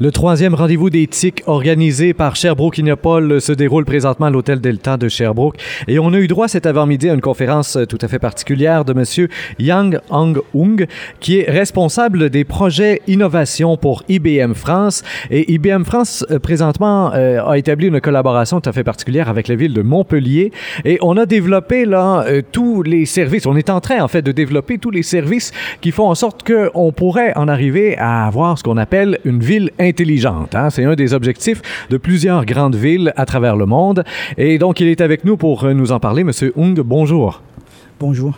Le troisième rendez-vous d'éthique organisé par Sherbrooke Innopol se déroule présentement à l'Hôtel Delta de Sherbrooke. Et on a eu droit cet avant-midi à une conférence tout à fait particulière de M. Yang Hong Ung qui est responsable des projets innovation pour IBM France. Et IBM France euh, présentement euh, a établi une collaboration tout à fait particulière avec la ville de Montpellier. Et on a développé là euh, tous les services, on est en train en fait de développer tous les services qui font en sorte qu'on pourrait en arriver à avoir ce qu'on appelle une ville intelligente. Hein? C'est un des objectifs de plusieurs grandes villes à travers le monde. Et donc, il est avec nous pour nous en parler. Monsieur Ung, bonjour. Bonjour.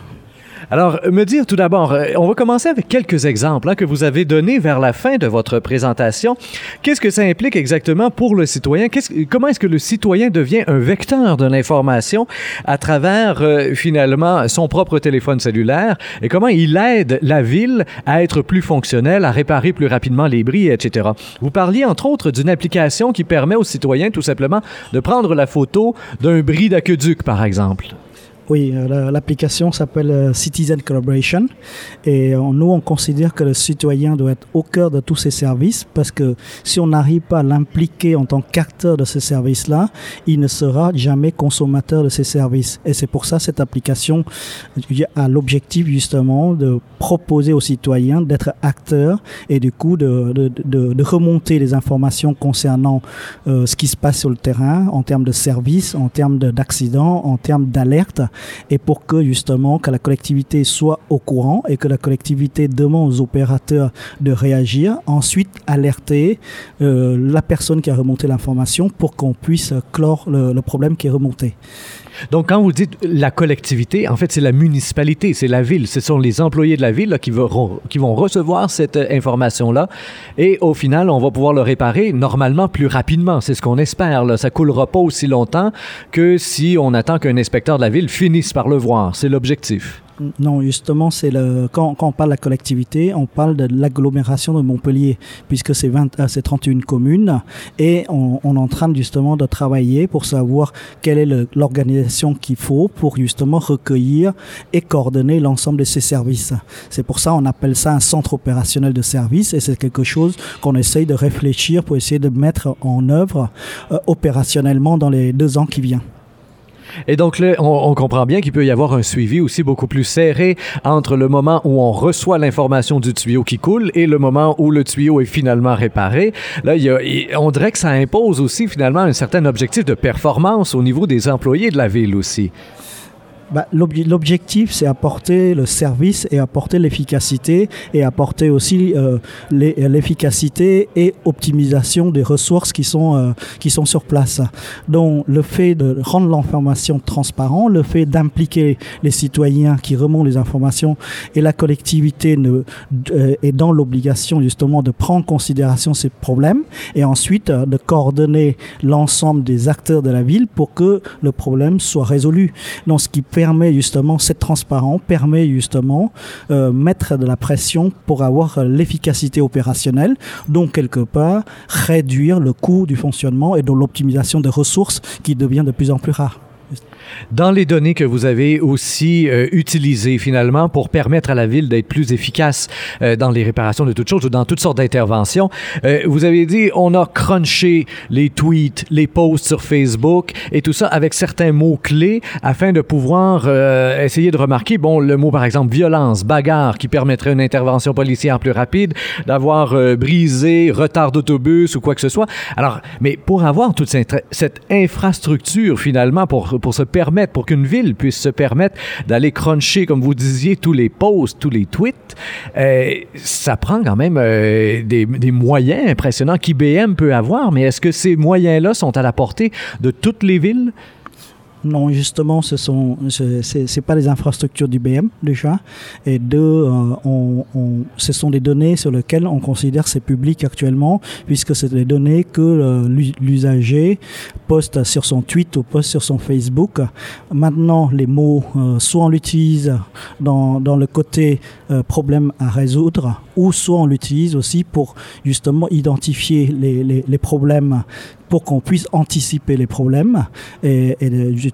Alors, me dire tout d'abord, euh, on va commencer avec quelques exemples hein, que vous avez donnés vers la fin de votre présentation. Qu'est-ce que ça implique exactement pour le citoyen? comment est-ce que le citoyen devient un vecteur de l'information à travers, euh, finalement, son propre téléphone cellulaire? Et comment il aide la ville à être plus fonctionnelle, à réparer plus rapidement les bris, etc. Vous parliez, entre autres, d'une application qui permet aux citoyens, tout simplement, de prendre la photo d'un bris d'aqueduc, par exemple. Oui, euh, l'application s'appelle euh, Citizen Collaboration et euh, nous, on considère que le citoyen doit être au cœur de tous ces services parce que si on n'arrive pas à l'impliquer en tant qu'acteur de ces services-là, il ne sera jamais consommateur de ces services. Et c'est pour ça cette application a l'objectif justement de proposer aux citoyens d'être acteurs et du coup de, remonter les informations concernant ce qui se passe sur le terrain en termes de services, en termes d'accidents, en termes d'alerte et pour que justement que la collectivité soit au courant et que la collectivité demande aux opérateurs de réagir, ensuite alerter euh, la personne qui a remonté l'information pour qu'on puisse clore le, problème qui est remonté. Donc, quand vous dites la collectivité, en fait, c'est la municipalité, c'est la ville. Ce sont les employés de la ville là, qui, vont, qui vont recevoir cette euh, information-là. Et au final, on va pouvoir le réparer normalement plus rapidement. C'est ce qu'on espère. Là. Ça coulera pas aussi longtemps que si on attend qu'un inspecteur de la ville finisse par le voir. C'est l'objectif. Non, justement, c'est quand, on parle de la collectivité, on parle de l'agglomération de Montpellier, puisque c'est 31 euh, communes, et on, on, est en train justement de travailler pour savoir quelle est l'organisation qu'il faut pour justement recueillir et coordonner l'ensemble de ces services. C'est pour ça on appelle ça un centre opérationnel de services, et c'est quelque chose qu'on essaye de réfléchir pour essayer de mettre en œuvre euh, opérationnellement dans les deux ans qui viennent. Et donc on, comprend bien qu'il peut y avoir un suivi aussi beaucoup plus serré entre le moment où on reçoit l'information du tuyau qui coule et le moment où le tuyau est finalement réparé. Là, on dirait que ça impose aussi finalement un certain objectif de performance au niveau des employés de la ville aussi. Bah, L'objectif, c'est apporter le service et apporter l'efficacité et apporter aussi euh, l'efficacité et optimisation des ressources qui sont, euh, qui sont sur place. Donc, le fait de rendre l'information transparente, le fait d'impliquer les citoyens qui remontent les informations et la collectivité euh, est dans l'obligation justement de prendre en considération ces problèmes et ensuite de coordonner l'ensemble des acteurs de la ville pour que le problème soit résolu. Ce qui fait permet justement, cette transparence permet justement euh, mettre de la pression pour avoir l'efficacité opérationnelle, donc quelque part réduire le coût du fonctionnement et de l'optimisation des ressources qui devient de plus en plus rare. Dans les données que vous avez aussi euh, utilisées finalement pour permettre à la ville d'être plus efficace euh, dans les réparations de toutes choses ou dans toutes sortes d'interventions, euh, vous avez dit on a crunché les tweets, les posts sur Facebook et tout ça avec certains mots clés afin de pouvoir essayer de remarquer bon le mot par exemple violence, bagarre qui permettrait une intervention policière plus rapide, d'avoir brisé retard d'autobus ou quoi que ce soit. Alors mais pour avoir toute cette, infrastructure finalement pour pour se permettre, pour qu'une ville puisse se permettre d'aller cruncher, comme vous disiez, tous les posts, tous les tweets, euh, ça prend quand même euh, des, des, moyens impressionnants qu'IBM peut avoir. Mais est-ce que ces moyens-là sont à la portée de toutes les villes? Non, justement, ce sont c'est pas les infrastructures du BM déjà. Et deux, euh, ce sont des données sur lesquelles on considère c'est public actuellement, puisque c'est des données que euh, l'usager poste sur son tweet ou poste sur son Facebook. Maintenant, les mots, euh, soit on l'utilise dans, le côté problème à résoudre, ou soit on l'utilise aussi pour justement identifier les problèmes pour qu'on puisse anticiper les problèmes. Et,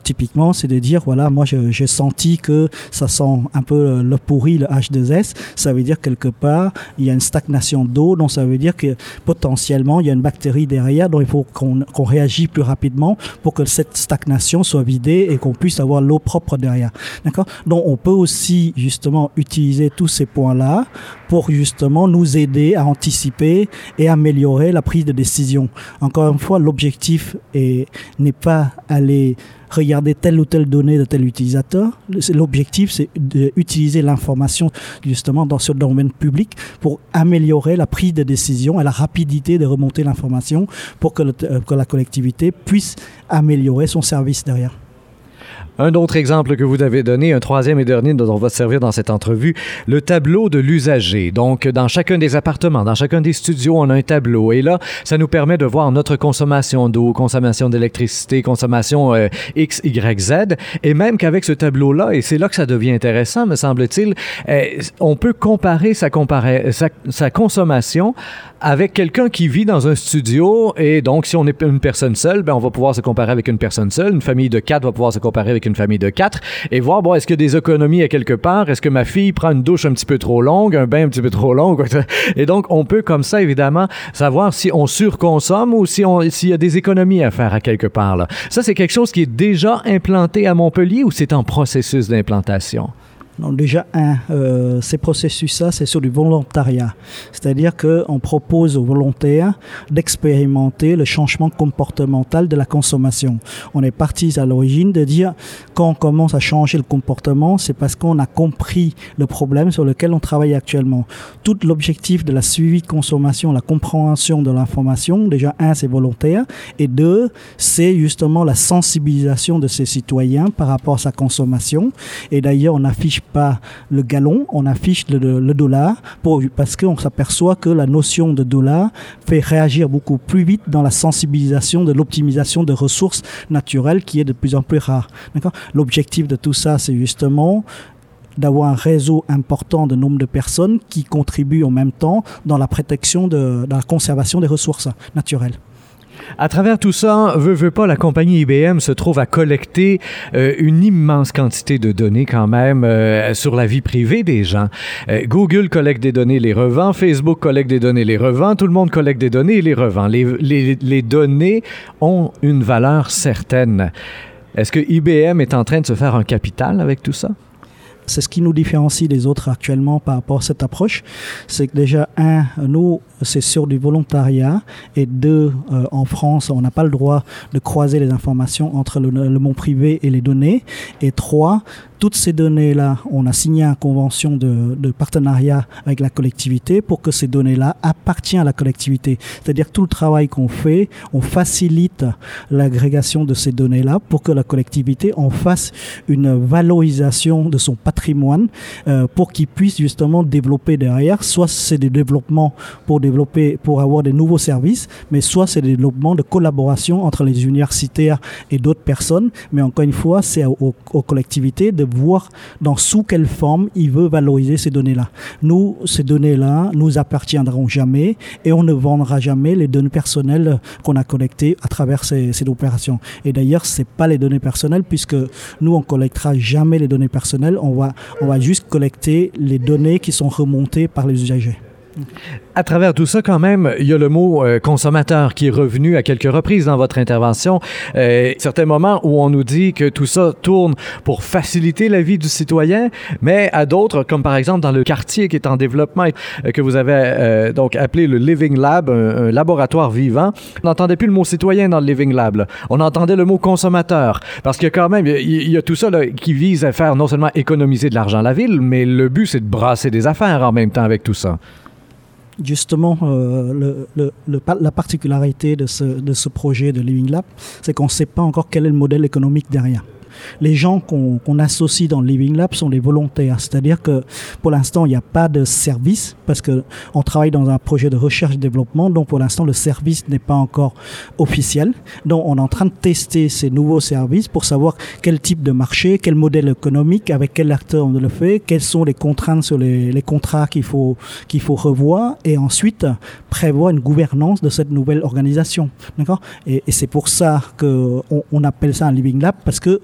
typiquement, c'est de dire, voilà, moi j'ai senti que ça sent un peu le pourri, le H2S. Ça veut dire quelque part, il y a une stagnation d'eau, donc ça veut dire que potentiellement, il y a une bactérie derrière, donc il faut qu'on réagisse plus rapidement pour que cette stagnation soit vidée et qu'on puisse avoir l'eau propre derrière. D'accord? Donc on peut aussi justement utiliser tous ces points-là pour justement nous aider à anticiper et améliorer la prise de décision. Encore une fois, l'objectif n'est pas aller regarder telle ou telle donnée de tel utilisateur. L'objectif, c'est d'utiliser l'information justement dans ce domaine public pour améliorer la prise de décision et la rapidité de remonter l'information pour que, euh, que la collectivité puisse améliorer son service derrière. Un autre exemple que vous avez donné, un troisième et dernier dont on va se servir dans cette entrevue, le tableau de l'usager. Donc, dans chacun des appartements, dans chacun des studios, on a un tableau. Et là, ça nous permet de voir notre consommation d'eau, consommation d'électricité, consommation euh, X, Y, Z. Et même qu'avec ce tableau-là, et c'est là que ça devient intéressant, me semble-t-il, euh, on peut comparer sa, sa, consommation avec quelqu'un qui vit dans un studio. Et donc, si on est une personne seule, ben, on va pouvoir se comparer avec une personne seule. Une famille de quatre va pouvoir se comparer avec une famille de quatre et voir, bon, est-ce qu'il y a des économies à quelque part? Est-ce que ma fille prend une douche un petit peu trop longue, un bain un petit peu trop long? Et donc, on peut comme ça, évidemment, savoir si on surconsomme ou si s'il y a des économies à faire à quelque part. Là. Ça, c'est quelque chose qui est déjà implanté à Montpellier ou c'est en processus d'implantation? Donc déjà, un, euh, ces processus-là, c'est sur du volontariat. C'est-à-dire qu'on propose aux volontaires d'expérimenter le changement comportemental de la consommation. On est parti à l'origine de dire, quand on commence à changer le comportement, c'est parce qu'on a compris le problème sur lequel on travaille actuellement. Tout l'objectif de la suivi de consommation, la compréhension de l'information, déjà, un, c'est volontaire, et deux, c'est justement la sensibilisation de ces citoyens par rapport à sa consommation. Et d'ailleurs, on affiche pas le gallon, on affiche le, dollar parce qu'on s'aperçoit que la notion de dollar fait réagir beaucoup plus vite dans la sensibilisation de l'optimisation de ressources naturelles qui est de plus en plus rare. L'objectif de tout ça, c'est justement d'avoir un réseau important de nombre de personnes qui contribuent en même temps dans la protection de la conservation des ressources naturelles. À travers tout ça, veut, veut pas, la compagnie IBM se trouve à collecter euh, une immense quantité de données quand même euh, sur la vie privée des gens. Euh, Google collecte des données, les revend. Facebook collecte des données, les revend. Tout le monde collecte des données et les revend. Les, les, les données ont une valeur certaine. Est-ce que IBM est en train de se faire un capital avec tout ça? C'est ce qui nous différencie des autres actuellement par rapport à cette approche. C'est que déjà, un, nous, c'est sur du volontariat. Et deux, euh, en France, on n'a pas le droit de croiser les informations entre le, monde privé et les données. Et trois, toutes ces données-là, on a signé une convention de, de, partenariat avec la collectivité pour que ces données-là appartiennent à la collectivité. C'est-à-dire tout le travail qu'on fait, on facilite l'agrégation de ces données-là pour que la collectivité en fasse une valorisation de son patrimoine euh, pour qu'il puisse justement développer derrière. Soit c'est des développements pour développer, pour avoir des nouveaux services, mais soit c'est des développements de collaboration entre les universitaires et d'autres personnes. Mais encore une fois, c'est aux, collectivités de voir dans sous quelle forme il veut valoriser ces données-là. Nous, ces données-là nous appartiendront jamais et on ne vendra jamais les données personnelles qu'on a collectées à travers ces, ces opérations. Et d'ailleurs, c'est pas les données personnelles puisque nous, on collectera jamais les données personnelles. On va juste collecter les données qui sont remontées par les usagers. À travers tout ça, quand même, il y a le mot euh, consommateur qui est revenu à quelques reprises dans votre intervention. Euh, certains moments où on nous dit que tout ça tourne pour faciliter la vie du citoyen, mais à d'autres, comme par exemple dans le quartier qui est en développement, euh, que vous avez donc appelé le Living Lab, un, laboratoire vivant, on n'entendait plus le mot citoyen dans le Living Lab. On entendait le mot consommateur, parce a quand même, il y, a tout ça qui vise à faire non seulement économiser de l'argent à la ville, mais le but c'est de brasser des affaires en même temps avec tout ça justement, euh, le, le, le, la particularité de ce, de ce projet de Living Lab, c'est qu'on ne sait pas encore quel est le modèle économique derrière. Les gens qu'on associe dans le Living Lab sont les volontaires. C'est-à-dire que pour l'instant, il n'y a pas de service parce que on travaille dans un projet de recherche et développement. Donc pour l'instant, le service n'est pas encore officiel. Donc on est en train de tester ces nouveaux services pour savoir quel type de marché, quel modèle économique, avec quel acteur on le fait, quelles sont les contraintes sur les, contrats qu'il faut qu'il faut revoir et ensuite prévoir une gouvernance de cette nouvelle organisation. D'accord? Et, c'est pour ça que on, on appelle ça un living lab parce que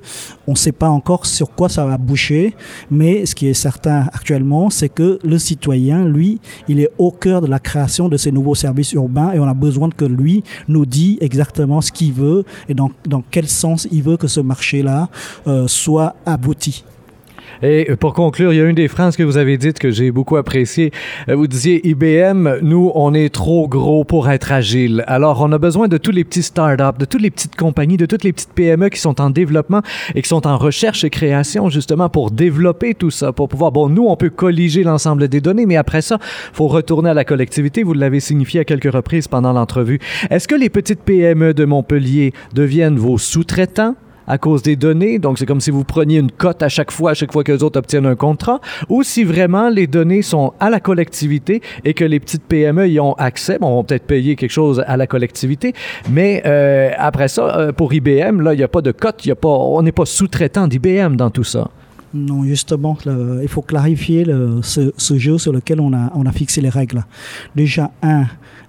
on ne sait pas encore sur quoi ça va boucher, mais ce qui est certain actuellement, c'est que le citoyen, lui, il est au cœur de la création de ces nouveaux services urbains et on a besoin que lui nous dise exactement ce qu'il veut et dans, quel sens il veut que ce marché-là euh, soit abouti. Et pour conclure, il y a une des phrases que vous avez dites que j'ai beaucoup apprécié. Euh, vous disiez IBM, nous, on est trop gros pour être agile. Alors, on a besoin de tous les petits startups, de toutes les petites compagnies, de toutes les petites PME qui sont en développement et qui sont en recherche et création, justement, pour développer tout ça, pour pouvoir, bon, nous, on peut colliger l'ensemble des données, mais après ça, faut retourner à la collectivité. Vous l'avez signifié à quelques reprises pendant l'entrevue. Est-ce que les petites PME de Montpellier deviennent vos sous-traitants? À cause des données. Donc, c'est comme si vous preniez une cote à chaque fois, à chaque fois que les autres obtiennent un contrat, ou si vraiment les données sont à la collectivité et que les petites PME y ont accès. Bon, on va peut-être payer quelque chose à la collectivité, mais euh, après ça, euh, pour IBM, là, il n'y a pas de cote, y a pas, on n'est pas sous-traitant d'IBM dans tout ça. Non, justement, il faut clarifier ce, jeu sur lequel on a fixé les règles. Déjà, un,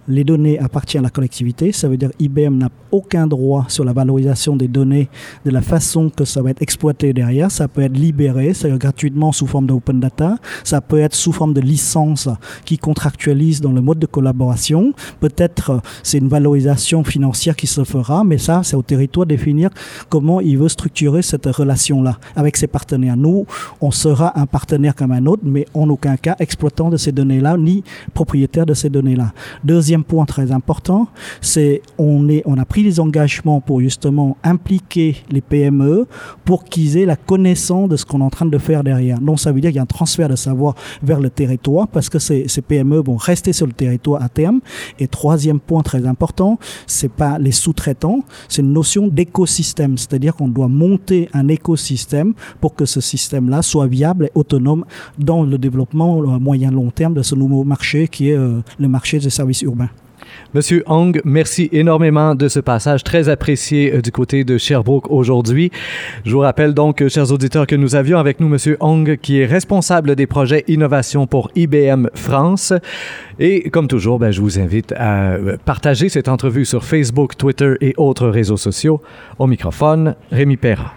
les données appartiennent à la collectivité. Ça veut dire IBM n'a aucun droit sur la valorisation des données de la façon que ça va être exploité derrière. Ça peut être libéré, c'est gratuitement sous forme d'open data. Ça peut être sous forme de licence qui contractualise dans le mode de collaboration. Peut-être c'est une valorisation financière qui se fera, mais ça, c'est au territoire de définir comment il veut structurer cette relation-là avec ses partenaires. Nous, on sera un partenaire comme un autre, mais en aucun cas exploitant de ces données-là, ni propriétaire de ces données-là. Deuxième point très important, c'est on est on a pris les engagements pour justement impliquer les PME pour qu'ils aient la connaissance de ce qu'on est en train de faire derrière. Donc ça veut dire qu'il y a un transfert de savoir vers le territoire parce que ces, PME vont rester sur le territoire à terme. Et troisième point très important, c'est pas les sous-traitants, c'est une notion d'écosystème, c'est-à-dire qu'on doit monter un écosystème pour que ce système-là soit viable et autonome dans le développement moyen long terme de ce nouveau marché qui est euh, le marché des services urbains. Monsieur Hong, merci énormément de ce passage très apprécié euh, du côté de Sherbrooke aujourd'hui. Je vous rappelle donc, euh, chers auditeurs, que nous avions avec nous Monsieur Hong, qui est responsable des projets innovation pour IBM France. Et comme toujours, ben, je vous invite à euh, partager cette entrevue sur Facebook, Twitter et autres réseaux sociaux. Au microphone, Rémi Perra.